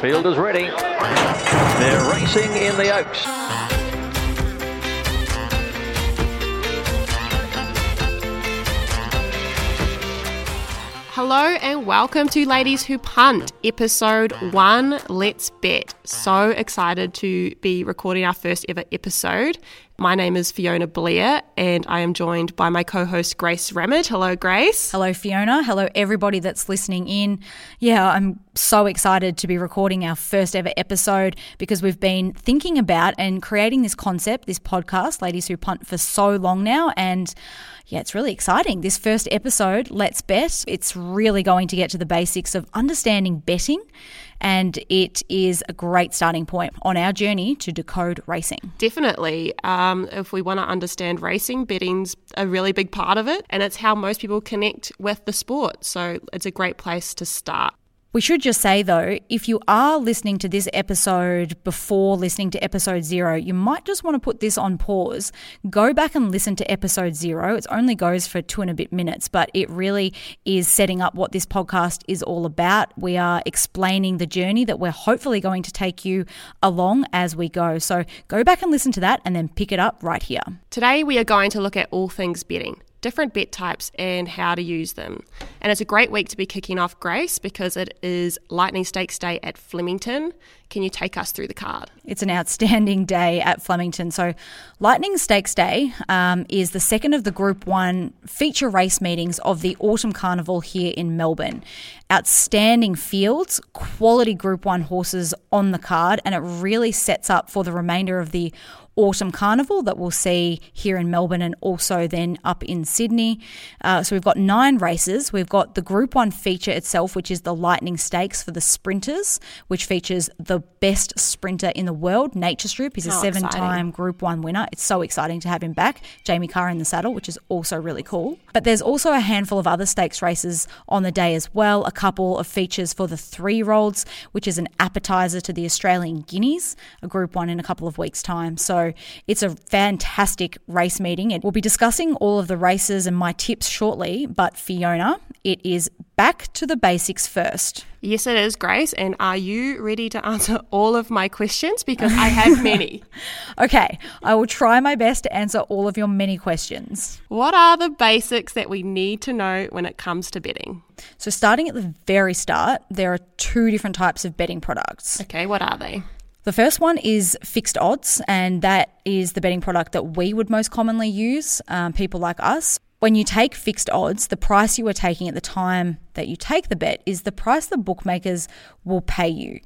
Field is ready. They're racing in the Oaks. Hello and welcome to Ladies Who Punt, episode one. Let's bet. So excited to be recording our first ever episode. My name is Fiona Blair and I am joined by my co host Grace Ramage. Hello, Grace. Hello, Fiona. Hello, everybody that's listening in. Yeah, I'm so excited to be recording our first ever episode because we've been thinking about and creating this concept, this podcast, Ladies Who Punt, for so long now. And yeah, it's really exciting. This first episode, Let's Bet, it's really going to get to the basics of understanding betting and it is a great starting point on our journey to decode racing. Definitely. Um, if we want to understand racing, betting's a really big part of it, and it's how most people connect with the sport. So it's a great place to start. We should just say though, if you are listening to this episode before listening to episode zero, you might just want to put this on pause. Go back and listen to episode zero. It only goes for two and a bit minutes, but it really is setting up what this podcast is all about. We are explaining the journey that we're hopefully going to take you along as we go. So go back and listen to that and then pick it up right here. Today, we are going to look at all things betting different bet types and how to use them. And it's a great week to be kicking off Grace because it is Lightning Stakes Day at Flemington. Can you take us through the card? It's an outstanding day at Flemington. So, Lightning Stakes Day um, is the second of the Group 1 feature race meetings of the Autumn Carnival here in Melbourne. Outstanding fields, quality Group 1 horses on the card, and it really sets up for the remainder of the Autumn Carnival that we'll see here in Melbourne and also then up in Sydney. Uh, so we've got nine races. We've got the Group 1 feature itself, which is the Lightning Stakes for the sprinters, which features the best sprinter in the world, Nature Strip. He's a Oh, seven time Group 1 winner. It's so exciting to have him back. Jamie Kah in the saddle, which is also really cool. But there's also a handful of other stakes races on the day as well. A couple of features for the three year olds, which is an appetizer to the Australian Guineas, a Group 1 in a couple of weeks' time. So it's a fantastic race meeting. And we'll be discussing all of the races and my tips shortly. But Fiona, it is back to the basics first. Yes, it is, Grace. And are you ready to answer all of my questions? Because I have many. Okay, I will try my best to answer all of your many questions. what are the basics that we need to know when it comes to betting? So, starting at the very start, there are two different types of betting products. Okay, what are they? The first one is fixed odds, and that is the betting product that we would most commonly use, um, people like us. When you take fixed odds, the price you are taking at the time that you take the bet is the price the bookmakers will pay you.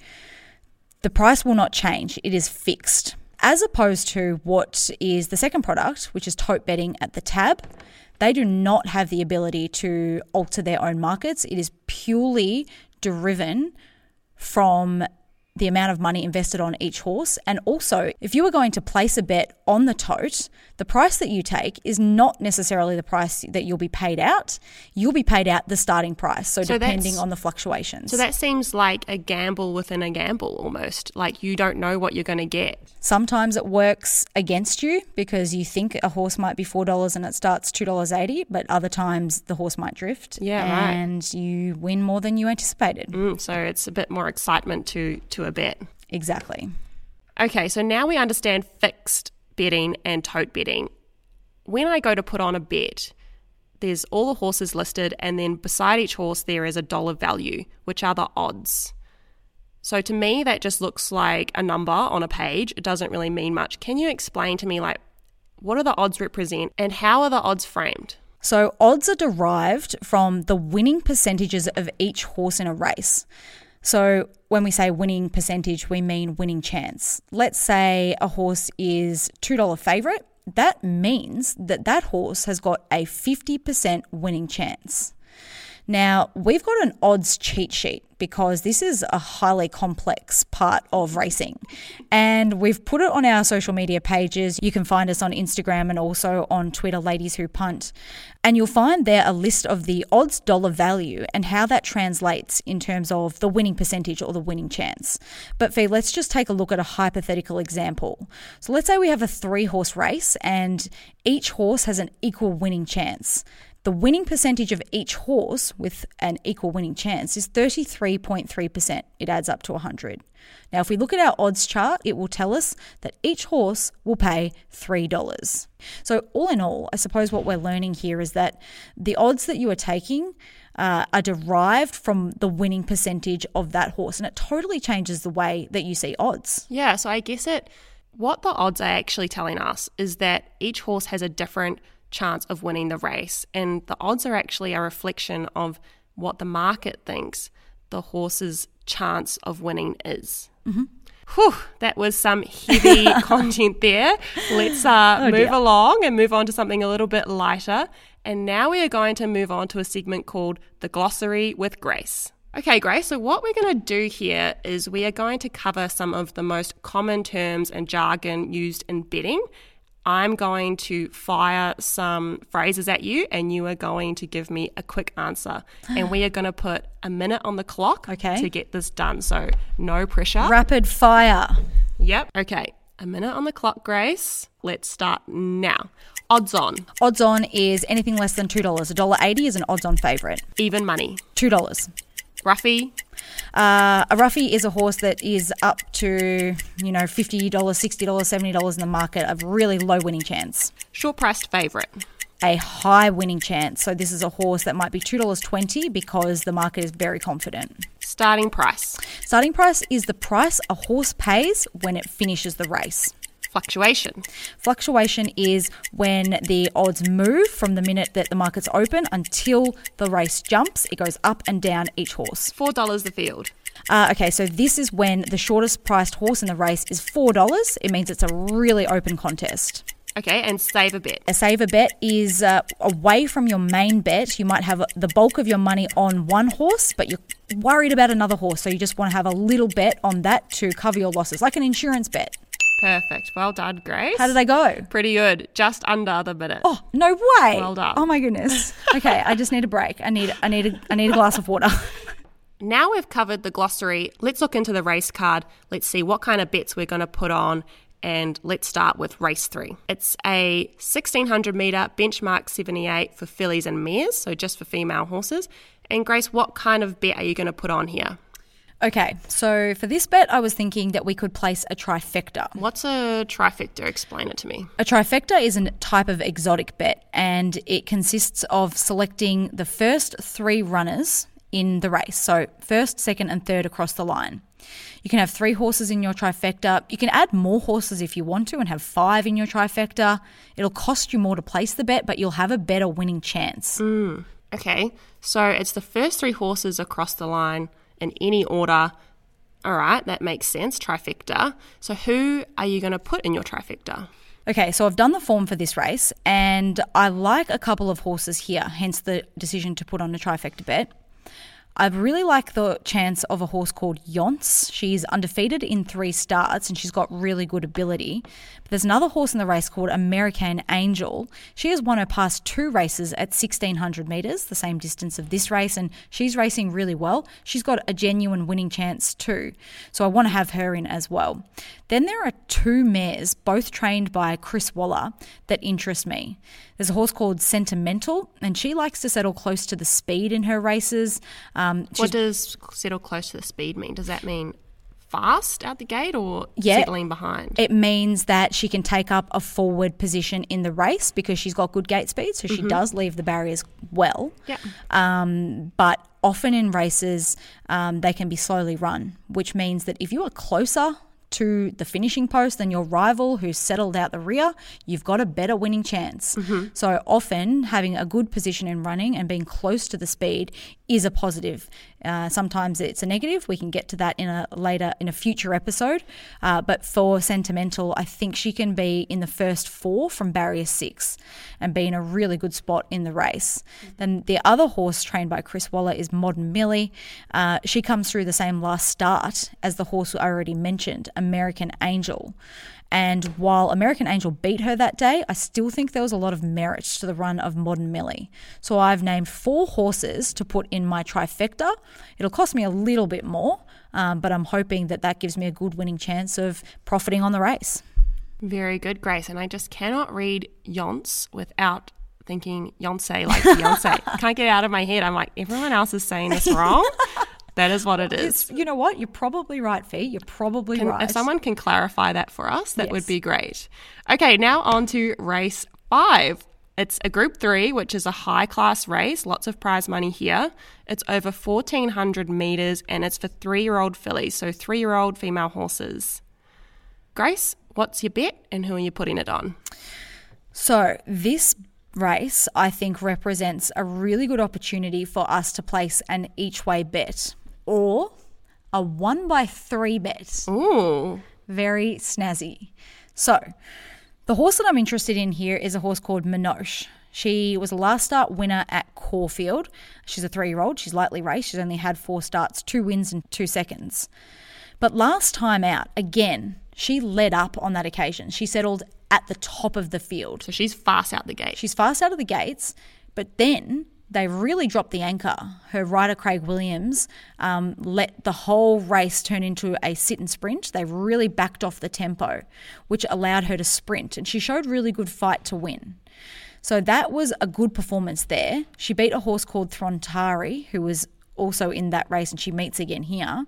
The price will not change, it is fixed. As opposed to what is the second product, which is tote betting at the tab, they do not have the ability to alter their own markets. It is purely driven from the amount of money invested on each horse. And also, if you are going to place a bet on the tote, the price that you take is not necessarily the price that you'll be paid out. You'll be paid out the starting price. So, So depending on the fluctuations. So that seems like a gamble within a gamble almost. Like you don't know what you're going to get. Sometimes it works against you because you think a horse might be $4 and it starts $2.80, but other times the horse might drift Yeah, right. and you win more than you anticipated. Mm, so it's a bit more excitement to to a bet. Exactly. Okay, so now we understand fixed betting and tote betting. When I go to put on a bet, there's all the horses listed, and then beside each horse, there is a dollar value, which are the odds. So to me, that just looks like a number on a page. It doesn't really mean much. Can you explain to me, like, what do the odds represent and how are the odds framed? So, odds are derived from the winning percentages of each horse in a race. So, when we say winning percentage, we mean winning chance. Let's say a horse is $2 favourite. That means that that horse has got a 50% winning chance. Now, we've got an odds cheat sheet because this is a highly complex part of racing. And we've put it on our social media pages. You can find us on Instagram and also on Twitter, Ladies Who Punt. And you'll find there a list of the odds dollar value and how that translates in terms of the winning percentage or the winning chance. But Fee, let's just take a look at a hypothetical example. So let's say we have a three horse race and each horse has an equal winning chance. The winning percentage of each horse with an equal winning chance is 33.3%. It adds up to 100. Now, if we look at our odds chart, it will tell us that each horse will pay $3. So, all in all, I suppose what we're learning here is that the odds that you are taking uh, are derived from the winning percentage of that horse, and it totally changes the way that you see odds. Yeah, so I guess it what the odds are actually telling us is that each horse has a different chance of winning the race. And the odds are actually a reflection of what the market thinks the horse's chance of winning is. Mm-hmm. Whew, that was some heavy content there. Let's uh, oh, move along and move on to something a little bit lighter. And now we are going to move on to a segment called The Glossary with Grace. Okay, Grace, so what we're going to do here is we are going to cover some of the most common terms and jargon used in betting I'm going to fire some phrases at you and you are going to give me a quick answer. And we are going to put a minute on the clock okay. to get this done. So no pressure. Rapid fire. Yep. Okay. A minute on the clock, Grace. Let's start now. Odds on. Odds on is anything less than $2. $1.80 is an odds on favourite. Even money. $2. Roughie. Uh, a roughie is a horse that is up to, you know, $50, $60, $70 in the market, a really low winning chance. Short priced favourite. A high winning chance. So this is a horse that might be $2.20 because the market is very confident. Starting price. Starting price is the price a horse pays when it finishes the race. Fluctuation. Fluctuation is when the odds move from the minute that the market's open until the race jumps. It goes up and down each horse. $4 the field. Uh, okay, so this is when the shortest priced horse in the race is $4. It means it's a really open contest. Okay, and save a bet. A save a bet is uh, away from your main bet. You might have the bulk of your money on one horse, but you're worried about another horse. So you just want to have a little bet on that to cover your losses, like an insurance bet. Perfect. Well done, Grace. How did I go? Pretty good. Just under the minute. Oh, no way. Well done. Oh my goodness. Okay, I just need a break. I need I need a, I need a glass of water. now we've covered the glossary. Let's look into the race card. Let's see what kind of bets we're going to put on and let's start with race three. It's a 1600 meter benchmark 78 for fillies and mares, so just for female horses. And Grace, what kind of bet are you going to put on here? Okay, so for this bet, I was thinking that we could place a trifecta. What's a trifecta? Explain it to me. A trifecta is a type of exotic bet, and it consists of selecting the first three runners in the race. So, first, second, and third across the line. You can have three horses in your trifecta. You can add more horses if you want to and have five in your trifecta. It'll cost you more to place the bet, but you'll have a better winning chance. Mm, okay, so it's the first three horses across the line in any order. All right, that makes sense. Trifecta. So, who are you going to put in your trifecta? Okay, so I've done the form for this race and I like a couple of horses here, hence the decision to put on a trifecta bet. I really like the chance of a horse called Yonce. She's undefeated in three starts and she's got really good ability. But there's another horse in the race called American Angel. She has won her past two races at 1600 metres, the same distance of this race, and she's racing really well. She's got a genuine winning chance too. So I want to have her in as well. Then there are two mares, both trained by Chris Waller, that interest me. There's a horse called Sentimental, and she likes to settle close to the speed in her races. Um, what does settle close to the speed mean? Does that mean fast out the gate or yeah, settling behind? It means that she can take up a forward position in the race because she's got good gate speed, so she mm-hmm. does leave the barriers well. Yeah. Um, but often in races, um, they can be slowly run, which means that if you are closer to the finishing post than your rival who's settled out the rear, you've got a better winning chance. Mm-hmm. So often having a good position in running and being close to the speed is a positive. Uh, sometimes it's a negative. We can get to that in a later in a future episode. Uh, but for sentimental, I think she can be in the first four from barrier six and be in a really good spot in the race. Then the other horse trained by Chris Waller is Modern Millie. Uh, she comes through the same last start as the horse I already mentioned, American Angel. And while American Angel beat her that day, I still think there was a lot of merit to the run of Modern Millie. So I've named four horses to put in my trifecta. It'll cost me a little bit more, um, but I'm hoping that that gives me a good winning chance of profiting on the race. Very good, Grace. And I just cannot read Yonce without thinking Yonsei like Beyonce. Can't get it out of my head. I'm like, everyone else is saying this wrong. That is what it is. It's, you know what? You're probably right, Fee. You're probably Can, right. If someone can clarify that for us, that would be great. Okay, now on to race five. It's a group three, which is a high class race, lots of prize money here. It's over 1,400 meters and it's for three year old fillies, so three year old female horses. Grace, what's your bet and who are you putting it on? So, this race, I think, represents a really good opportunity for us to place an each way bet or a one by three bet. Ooh, Very snazzy. So, the horse that I'm interested in here is a horse called Minoche. She was a last start winner at Caulfield. She's a three year old. She's lightly raced. She's only had four starts, two wins, and two seconds. But last time out, again, she led up on that occasion. She settled at the top of the field. so she's fast out the gate. She's fast out of the gates, but then they really dropped the anchor. Her rider, Craig Williams, um, let the whole race turn into a sit and sprint. They really backed off the tempo, which allowed her to sprint, and she showed really good fight to win. So that was a good performance there. She beat a horse called Throntari, who was also in that race, and she meets again here.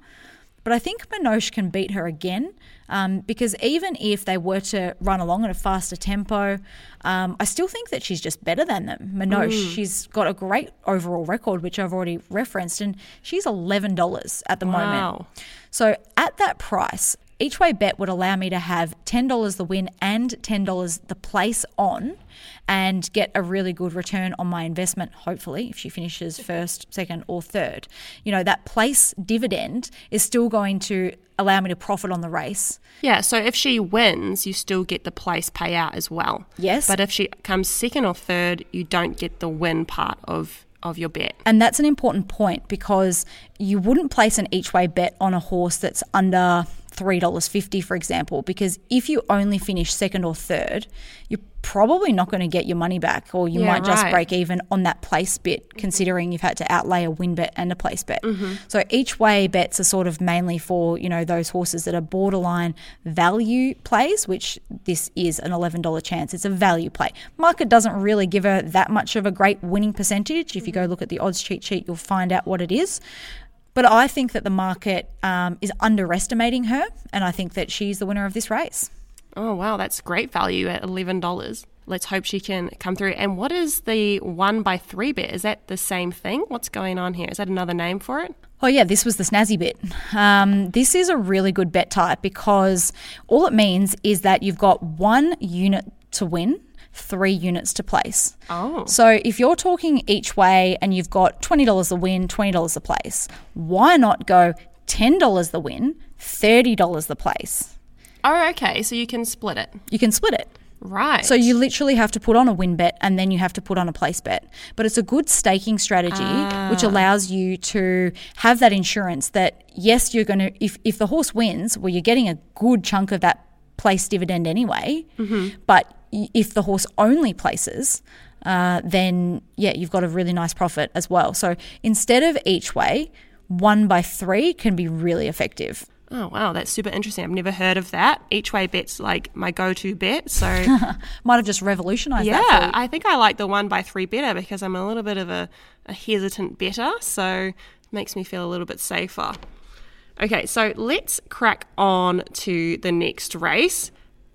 But I think Minoche can beat her again um, because even if they were to run along at a faster tempo, um, I still think that she's just better than them. Minoche, she's got a great overall record, which I've already referenced, and she's $11 at the moment. Wow. So at that price, each way bet would allow me to have $10 the win and $10 the place on and get a really good return on my investment, hopefully, if she finishes first, second, or third. You know, that place dividend is still going to allow me to profit on the race. Yeah, so if she wins, you still get the place payout as well. Yes. But if she comes second or third, you don't get the win part of, of your bet. And that's an important point because you wouldn't place an each way bet on a horse that's under $3.50, for example, because if you only finish second or third, you're probably not going to get your money back, or you Yeah, might just right. break even on that place bet, considering you've had to outlay a win bet and a place bet. Mm-hmm. So each way bets are sort of mainly for, you know, those horses that are borderline value plays, which this is an $11 chance. It's a value play. Market doesn't really give her that much of a great winning percentage. If you go mm-hmm. look at the odds cheat sheet, you'll find out what it is. But I think that the market um, is underestimating her, and I think that she's the winner of this race. Oh, wow, that's great value at $11. Let's hope she can come through. And what is the one by three bet? Is that the same thing? What's going on here? Is that another name for it? Oh, yeah, this was the snazzy bit. Um, this is a really good bet type because all it means is that you've got one unit to win, three units to place. Oh. So if you're talking each way and you've got $20 the win, $20 the place, why not go $10 the win, $30 the place? Oh, okay. So you can split it. You can split it. Right. So you literally have to put on a win bet and then you have to put on a place bet. But it's a good staking strategy which ah. allows you to have that insurance that yes, you're going to if if the horse wins, well you're getting a good chunk of that place dividend anyway. Mm-hmm. But y- if the horse only places, uh, then yeah, you've got a really nice profit as well. So instead of each way, one by three can be really effective. oh, wow. That's super interesting. I've never heard of that. Each way bet's like my go to bet. So, Might have just revolutionized that. yeah. I think I like the one by three better because I'm a little bit of a, a hesitant better. So, it makes me feel a little bit safer. Okay, so let's crack on to the next race.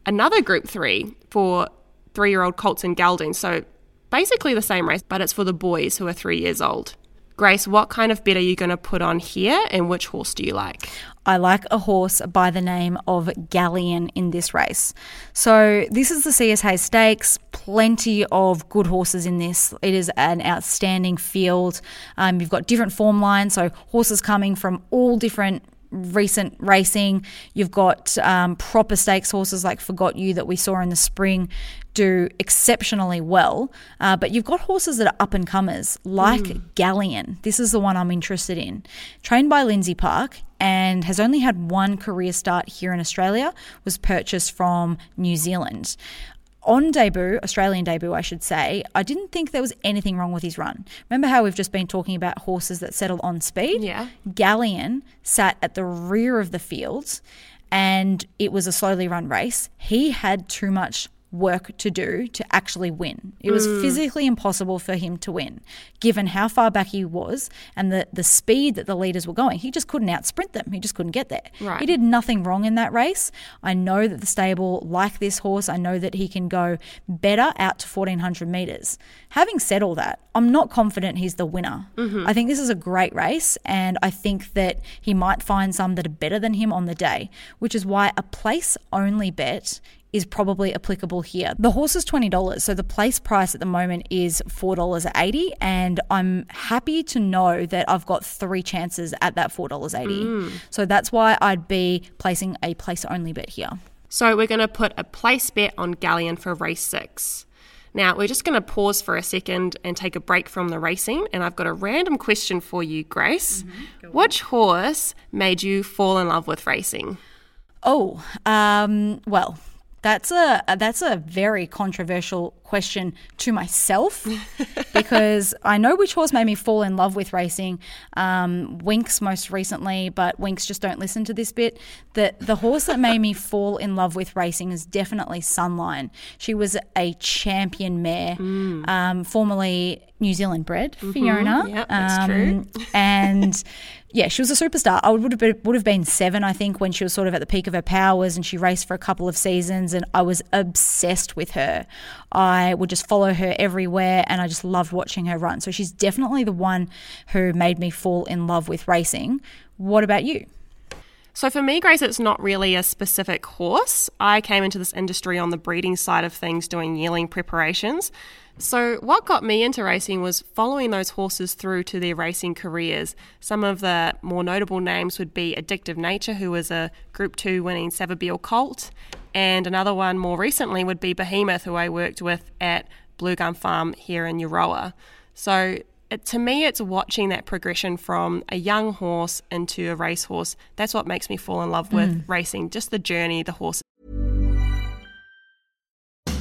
Another group three for three year old colts and geldings. So basically the same race, but it's for the boys who are three years old. Grace, what kind of bet are you going to put on here and which horse do you like? I like a horse by the name of Galleon in this race. So, this is the CS Hayes Stakes. Plenty of good horses in this. It is an outstanding field. Um, you've got different form lines, so horses coming from all different recent racing. You've got um, proper stakes horses like Forgot You that we saw in the spring do exceptionally well. Uh, but you've got horses that are up and comers like mm. Galleon. This is the one I'm interested in. Trained by Lindsay Park and has only had one career start here in Australia, was purchased from New Zealand on debut, Australian debut, I should say, I didn't think there was anything wrong with his run. Remember how we've just been talking about horses that settle on speed? Yeah. Galleon sat at the rear of the field and it was a slowly run race. He had too much work to do to actually win. It was mm. physically impossible for him to win, given how far back he was and the, the speed that the leaders were going. He just couldn't out sprint them. He just couldn't get there. Right. He did nothing wrong in that race. I know that the stable like this horse. I know that he can go better out to 1400 metres. Having said all that, I'm not confident he's the winner. Mm-hmm. I think this is a great race, and I think that he might find some that are better than him on the day, which is why a place only bet is probably applicable here. The horse is $20, so the place price at the moment is $4.80, and I'm happy to know that I've got three chances at that $4.80. Mm. So that's why I'd be placing a place only bet here. So we're going to put a place bet on Galleon for race six. Now, we're just going to pause for a second and take a break from the racing. And I've got a random question for you, Grace. Mm-hmm. Which horse made you fall in love with racing? Oh, um, well, that's a uh, that's a very controversial question to myself because I know which horse made me fall in love with racing. Um, Winx most recently, but Winx just don't listen to this bit. The the horse that made me fall in love with racing is definitely Sunline. She was a champion mare, mm. um, formerly New Zealand bred, mm-hmm. Fiona. Yeah, that's um, true. and yeah, she was a superstar. I would have been, would have been seven, I think, when she was sort of at the peak of her powers, and she raced for a couple of seasons, and I was obsessed with her. I would just follow her everywhere, and I just loved watching her run. So she's definitely the one who made me fall in love with racing. What about you? So for me, Grace, it's not really a specific horse. I came into this industry on the breeding side of things, doing yearling preparations. So, what got me into racing was following those horses through to their racing careers. Some of the more notable names would be Addictive Nature, who was a Group 2 winning Savabeel Colt, and another one more recently would be Behemoth, who I worked with at Blue Gum Farm here in Euroa. So, it, to me, it's watching that progression from a young horse into a racehorse. That's what makes me fall in love with mm. racing, just the journey the horse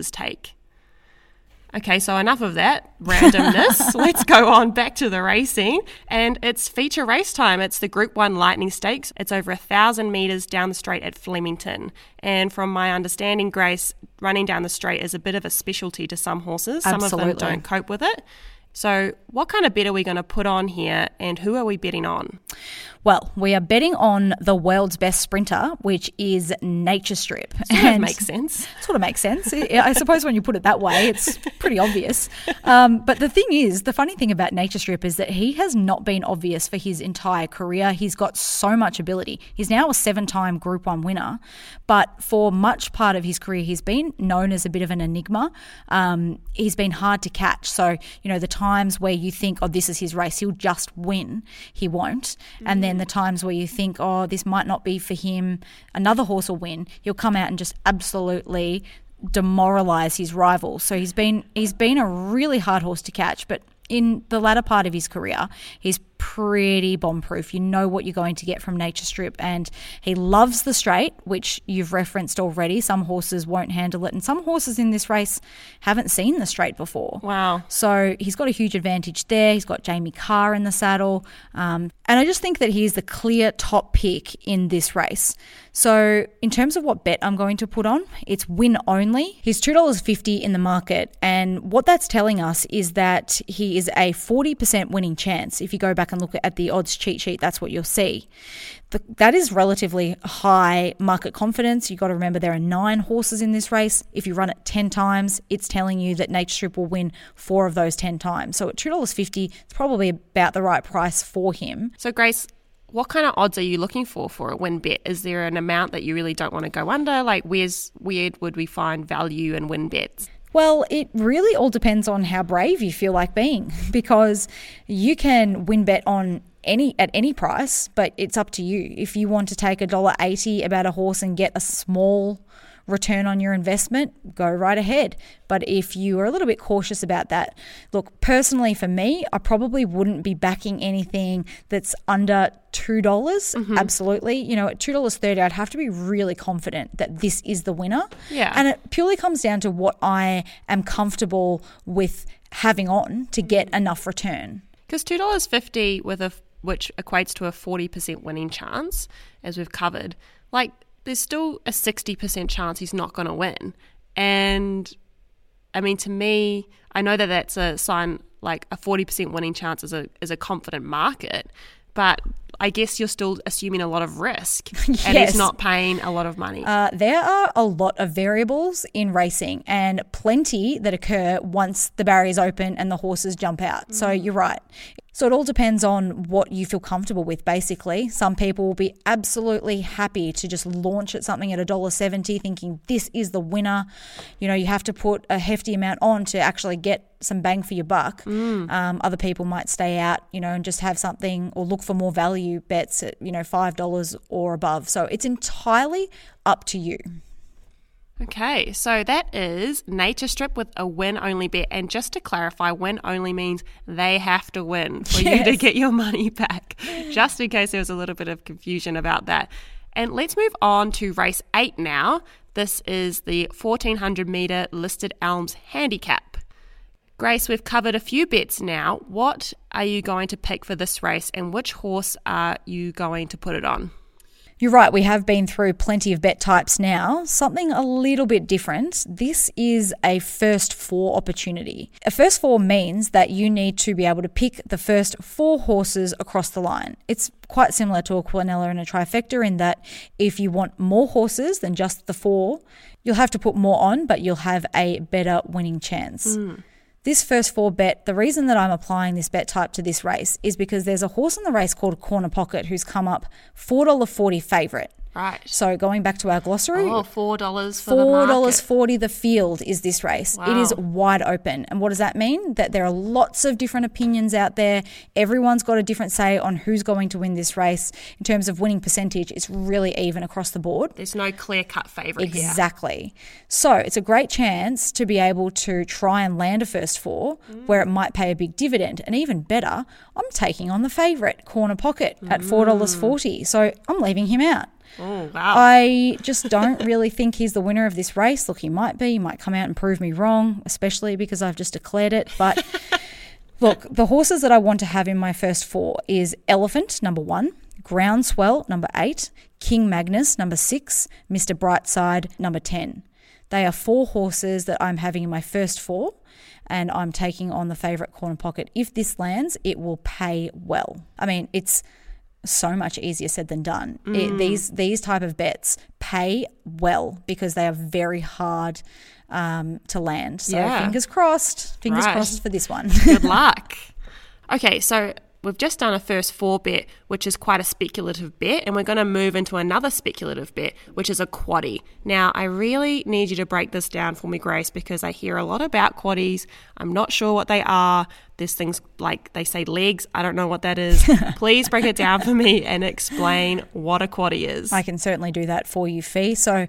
This take. Okay, so enough of that randomness. Let's go on back to the racing. And it's feature race time. It's the Group 1 Lightning Stakes. It's over a thousand metres down the straight at Flemington. And from my understanding, Grace, running down the straight is a bit of a specialty to some horses. Some Absolutely. of them don't cope with it. So, what kind of bet are we going to put on here and who are we betting on? Well, we are betting on the world's best sprinter, which is Nature Strip. Sort and of makes sense. Sort of makes sense. I suppose when you put it that way, it's pretty obvious. Um, but the thing is, the funny thing about Nature Strip is that he has not been obvious for his entire career. He's got so much ability. He's now a seven time Group 1 winner, but for much part of his career, he's been known as a bit of an enigma. Um, he's been hard to catch. So, you know, the times where you think, oh, this is his race, he'll just win, he won't. And then then the times where you think, oh, this might not be for him, another horse will win. He'll come out and just absolutely demoralize his rival. So he's been he's been a really hard horse to catch, but in the latter part of his career, he's pretty bomb proof. You know what you're going to get from Nature Strip, and he loves the straight, which you've referenced already. Some horses won't handle it, and some horses in this race haven't seen the straight before. Wow. So he's got a huge advantage there. He's got Jamie Kah in the saddle. Um, and I just think that he is the clear top pick in this race. So, in terms of what bet I'm going to put on, it's win only. He's $2.50 in the market. And what that's telling us is that he is a 40% winning chance. If you go back and look at the odds cheat sheet, that's what you'll see. The, that is relatively high market confidence. You've got to remember there are nine horses in this race. If you run it 10 times, it's telling you that Nature Strip will win four of those 10 times. So at $2.50, it's probably about the right price for him. So, Grace, what kind of odds are you looking for for a win bet? Is there an amount that you really don't want to go under? Like, where's where would we find value in win bets? Well, it really all depends on how brave you feel like being because you can win bet on any at any price, but it's up to you. If you want to take a dollar eighty about a horse and get a small return on your investment, go right ahead. But if you are a little bit cautious about that, look, personally for me, I probably wouldn't be backing anything that's under 2. dollars Mm-hmm. Absolutely. You know, at $2.30, I'd have to be really confident that this is the winner. Yeah. And it purely comes down to what I am comfortable with having on to get enough return. Because two dollars fifty with a which equates to a forty percent winning chance, as we've covered, like there's still a sixty percent chance he's not going to win. And I mean, to me, I know that that's a sign like a forty percent winning chance is a is a confident market, but I guess you're still assuming a lot of risk, and Yes. he's not paying a lot of money. Uh, there are a lot of variables in racing and plenty that occur once the barriers open and the horses jump out. So you're right. So it all depends on what you feel comfortable with, basically. Some people will be absolutely happy to just launch at something at $1.70 thinking this is the winner. You know, you have to put a hefty amount on to actually get some bang for your buck. Um, other people might stay out, you know, and just have something or look for more value bets at, you know, $5 or above. So it's entirely up to you. Okay, so that is Nature Strip with a win only bet. And just to clarify, win only means they have to win for you to get your money back, just in case there was a little bit of confusion about that. And let's move on to race eight now. This is the 1400 meter listed Elms handicap. Grace, we've covered a few bets now. What are you going to pick for this race, and which horse are you going to put it on? You're right, we have been through plenty of bet types now. Something a little bit different. This is a first four opportunity. A first four means that you need to be able to pick the first four horses across the line. It's quite similar to a quinella and a trifecta in that if you want more horses than just the four, you'll have to put more on, but you'll have a better winning chance. Hmm. This first four bet, the reason that I'm applying this bet type to this race is because there's a horse in the race called Corner Pocket who's come up $4.40 favourite. Right. So going back to our glossary, Oh, $4 for the Four dollars forty. The field is this race. It is wide open, and what does that mean? That there are lots of different opinions out there. Everyone's got a different say on who's going to win this race. In terms of winning percentage, it's really even across the board. There's no clear cut favourite here. Exactly. So it's a great chance to be able to try and land a first four mm. where it might pay a big dividend. And even better, I'm taking on the favourite, Corner Pocket, at $4.40. So I'm leaving him out. Oh, wow. I just don't really think he's the winner of this race. Look, he might be. He might come out and prove me wrong, especially because I've just declared it. But look, the horses that I want to have in my first four is Elephant, number one, Groundswell, number eight, King Magnus, number six, Mr. Brightside, number 10. They are four horses that I'm having in my first four, and I'm taking on the favourite corner pocket. If this lands, it will pay well. I mean, it's so much easier said than done. It, these these type of bets pay well because they are very hard um, to land. So Yeah. fingers crossed, fingers Right. crossed for this one. Good luck. Okay, so we've just done a first four bet, which is quite a speculative bet, and we're going to move into another speculative bet, which is a quaddy. Now, I really need you to break this down for me, Grace, because I hear a lot about quaddies. I'm not sure what they are. There's things like they say legs. I don't know what that is. Please break it down for me and explain what a quaddie is. I can certainly do that for you, Fee. So,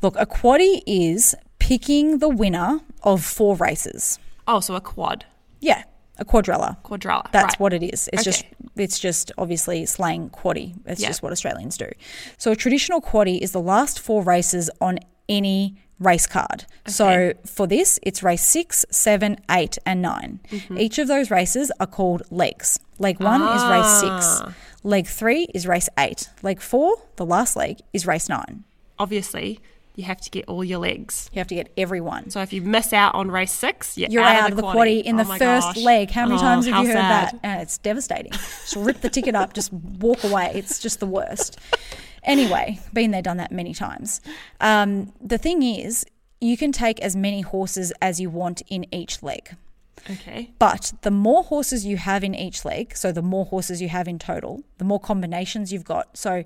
look, a quaddie is picking the winner of four races. oh, so a quad. Yeah. A quadrella. Quadrella. That's right. what it is. It's just it's just obviously slang quaddy. It's Yeah. just what Australians do. So a traditional quaddy is the last four races on any race card. So for this, it's race six, seven, eight, and 9 Mm-hmm. Each of those races are called legs. Leg one is race six. Ah. Leg three is race eight. Leg four, the last leg, is race nine. Obviously, you have to get all your legs. You have to get everyone. So if you miss out on race six, you're, You're out, of the quaddy in Oh the first gosh. leg. How many Oh, times have you heard sad. that? And it's devastating. Just rip the ticket up, just walk away. It's just the worst. Anyway, been there, done that many times. Um, the thing is, you can take as many horses as you want in each leg. Okay. But the more horses you have in each leg, so the more horses you have in total, the more combinations you've got. So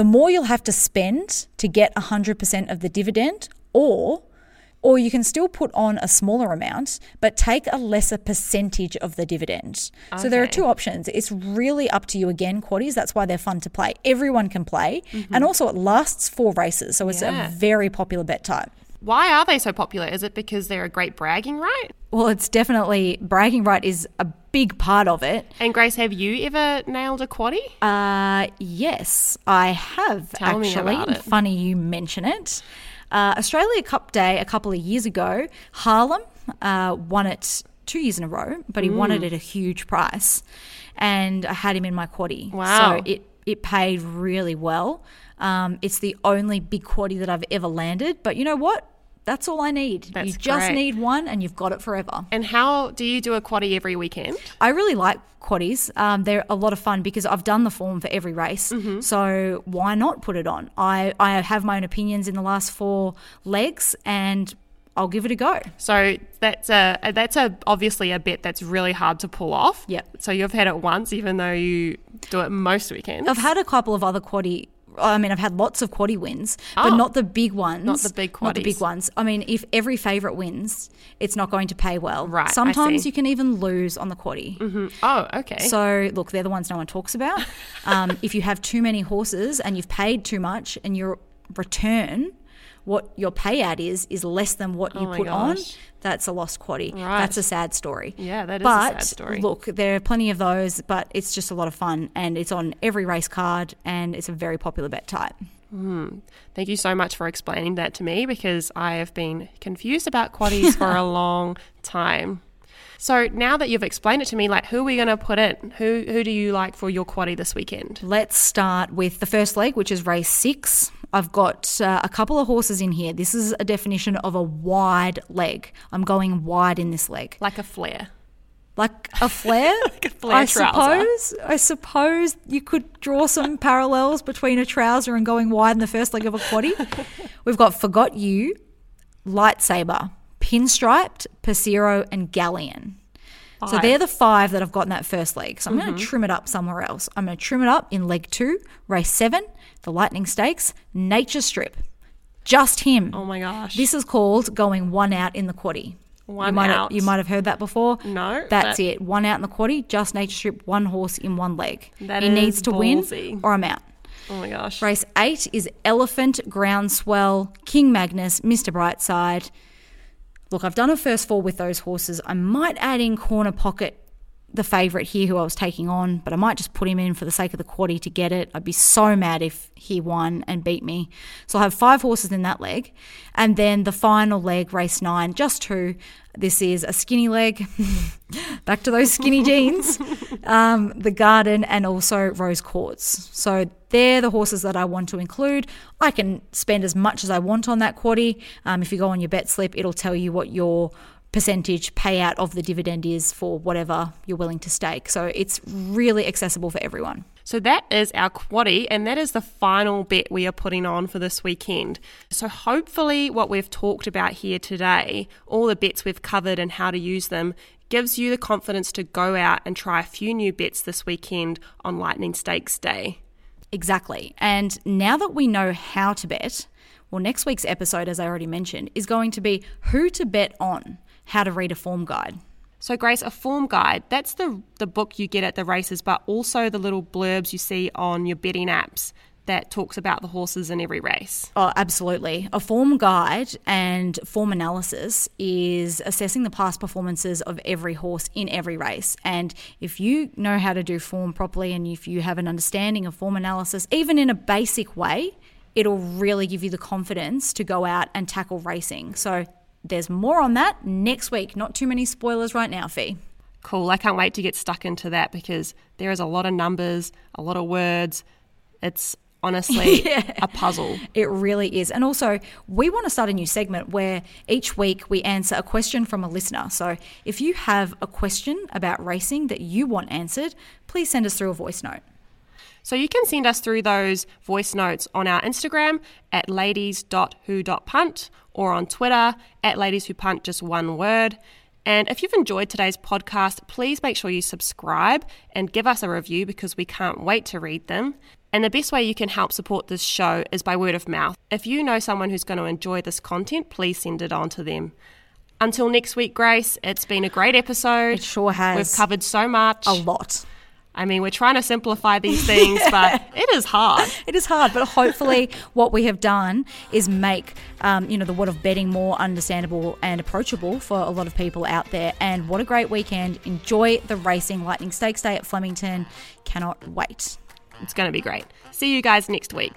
the more you'll have to spend to get 100% of the dividend or or you can still put on a smaller amount but take a lesser percentage of the dividend. So there are two options. It's really up to you again, quaddies. That's why they're fun to play. Everyone can play. Mm-hmm. And also it lasts four races, so it's Yeah. a very popular bet type. Why are they so popular? Is it because they're a great bragging right? Well, it's definitely bragging right is a big part of it. And Grace, have you ever nailed a quaddy? Uh, yes, I have Tell me actually. about it. Funny you mention it. Uh, Australia Cup Day a couple of years ago, Harlem uh, won it two years in a row, but he won Mm. it at a huge price, and I had him in my quaddy. Wow. So it it paid really well. Um, it's the only big quaddy that I've ever landed, but you know what? That's all I need. That's you just great. need one, and you've got it forever. And how do you do a quaddy every weekend? I really like quaddies. Um, they're a lot of fun because I've done the form for every race. Mm-hmm. So why not put it on? I, I have my own opinions in the last four legs and I'll give it a go. So that's a that's a obviously a bet that's really hard to pull off. Yep. So you've had it once, even though you do it most weekends. I've had a couple of other quaddie. I mean, I've had lots of quaddie wins, but Oh. not the big ones. Not the big Not the big ones. I mean, if every favourite wins, it's not going to pay well. Right, Sometimes you can even lose on the quaddie. oh, okay. So, look, they're the ones no one talks about. Um, if you have too many horses and you've paid too much and your return, what your payout is, is less than what you Oh put on, gosh. That's a lost quaddy. Right. That's a sad story. Yeah, that is a sad but, story. look, there are plenty of those, but it's just a lot of fun and it's on every race card and it's a very popular bet type. Hmm. Thank you so much for explaining that to me because I have been confused about quaddies for a long time. So now that you've explained it to me, like who are we going to put in? Who who do you like for your quaddie this weekend? Let's start with the first leg, which is race six. I've got uh, a couple of horses in here. This is a definition of a wide leg. I'm going wide in this leg. Like a flare. Like a flare? a flare I trouser. suppose. I suppose you could draw some parallels between a trouser and going wide in the first leg of a quaddy. We've got Forgot You, Lightsaber, Pinstriped, Passero, and Galleon. So they're the five that I've got in that first leg. So I'm Mm-hmm. going to trim it up somewhere else. I'm going to trim it up in leg two, race seven, the Lightning Stakes, Nature Strip. Just him. Oh my gosh. This is called going one out in the quaddy. One you might out. Have, you might have heard that before. No, That's that- it. One out in the quaddy, just nature strip, one horse in one leg. That he is needs to ballsy. win or I'm out. oh my gosh. Race eight is Elephant, Groundswell, King Magnus, Mr. Brightside. Look, I've done a first four with those horses. I might add in Corner Pocket, the favourite here who I was taking on, but I might just put him in for the sake of the quaddy to get it. I'd be so mad if he won and beat me. So I'll have five horses in that leg. And then the final leg, race nine, just two. This is a skinny leg. Back to those skinny jeans. Um, the Garden and also Rose Quartz. So they're the horses that I want to include. I can spend as much as I want on that quaddy. Um, if you go on your bet slip, it'll tell you what your percentage payout of the dividend is for whatever you're willing to stake. So it's really accessible for everyone. So that is our quaddy, and that is the final bet we are putting on for this weekend. So hopefully, what we've talked about here today, all the bets we've covered and how to use them, gives you the confidence to go out and try a few new bets this weekend on Lightning Stakes Day. Exactly. And now that we know how to bet, well, next week's episode, as I already mentioned, is going to be who to bet on, how to read a form guide. So, Grace, a form guide, that's the, the book you get at the races, but also the little blurbs you see on your betting apps. that talks about the horses in every race. Oh, absolutely. A form guide and form analysis is assessing the past performances of every horse in every race. And if you know how to do form properly and if you have an understanding of form analysis, even in a basic way, it'll really give you the confidence to go out and tackle racing. So there's more on that next week. Not too many spoilers right now, Fee. Cool. I can't wait to get stuck into that because there is a lot of numbers, a lot of words. It's honestly yeah. a puzzle. It really is. And also, we want to start a new segment where each week we answer a question from a listener. So if you have a question about racing that you want answered, please send us through a voice note. So you can send us through those voice notes on our Instagram at ladies.who.punt or on Twitter at ladieswhopunt, just one word. And if you've enjoyed today's podcast, please make sure you subscribe and give us a review because we can't wait to read them. And the best way you can help support this show is by word of mouth. If you know someone who's going to enjoy this content, please send it on to them. Until next week, Grace, it's been a great episode. It sure has. We've covered so much. A lot. I mean, we're trying to simplify these things, but it is hard. It is hard, but hopefully, what we have done is make um, you know the world of betting more understandable and approachable for a lot of people out there. And what a great weekend! Enjoy the racing Lightning Stakes Day at Flemington. Cannot wait. It's going to be great. See you guys next week.